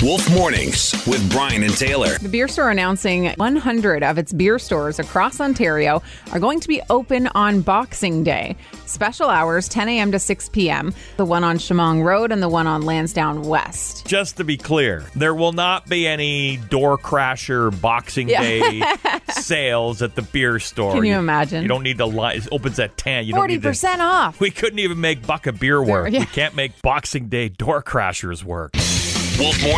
Wolf Mornings with Brian and Taylor. The beer store announcing 100 of its beer stores across Ontario are going to be open on Boxing Day. Special hours 10 a.m. to 6 p.m. The one on Chemong Road and the one on Lansdowne West. Just to be clear, there will not be any door crasher Boxing Yeah. Day sales at the beer store. Can you imagine? You don't need to lie. It opens at 10. You don't need to. 40% off. We couldn't even make Buck a beer work. Yeah. We can't make Boxing Day door crashers work. Wolf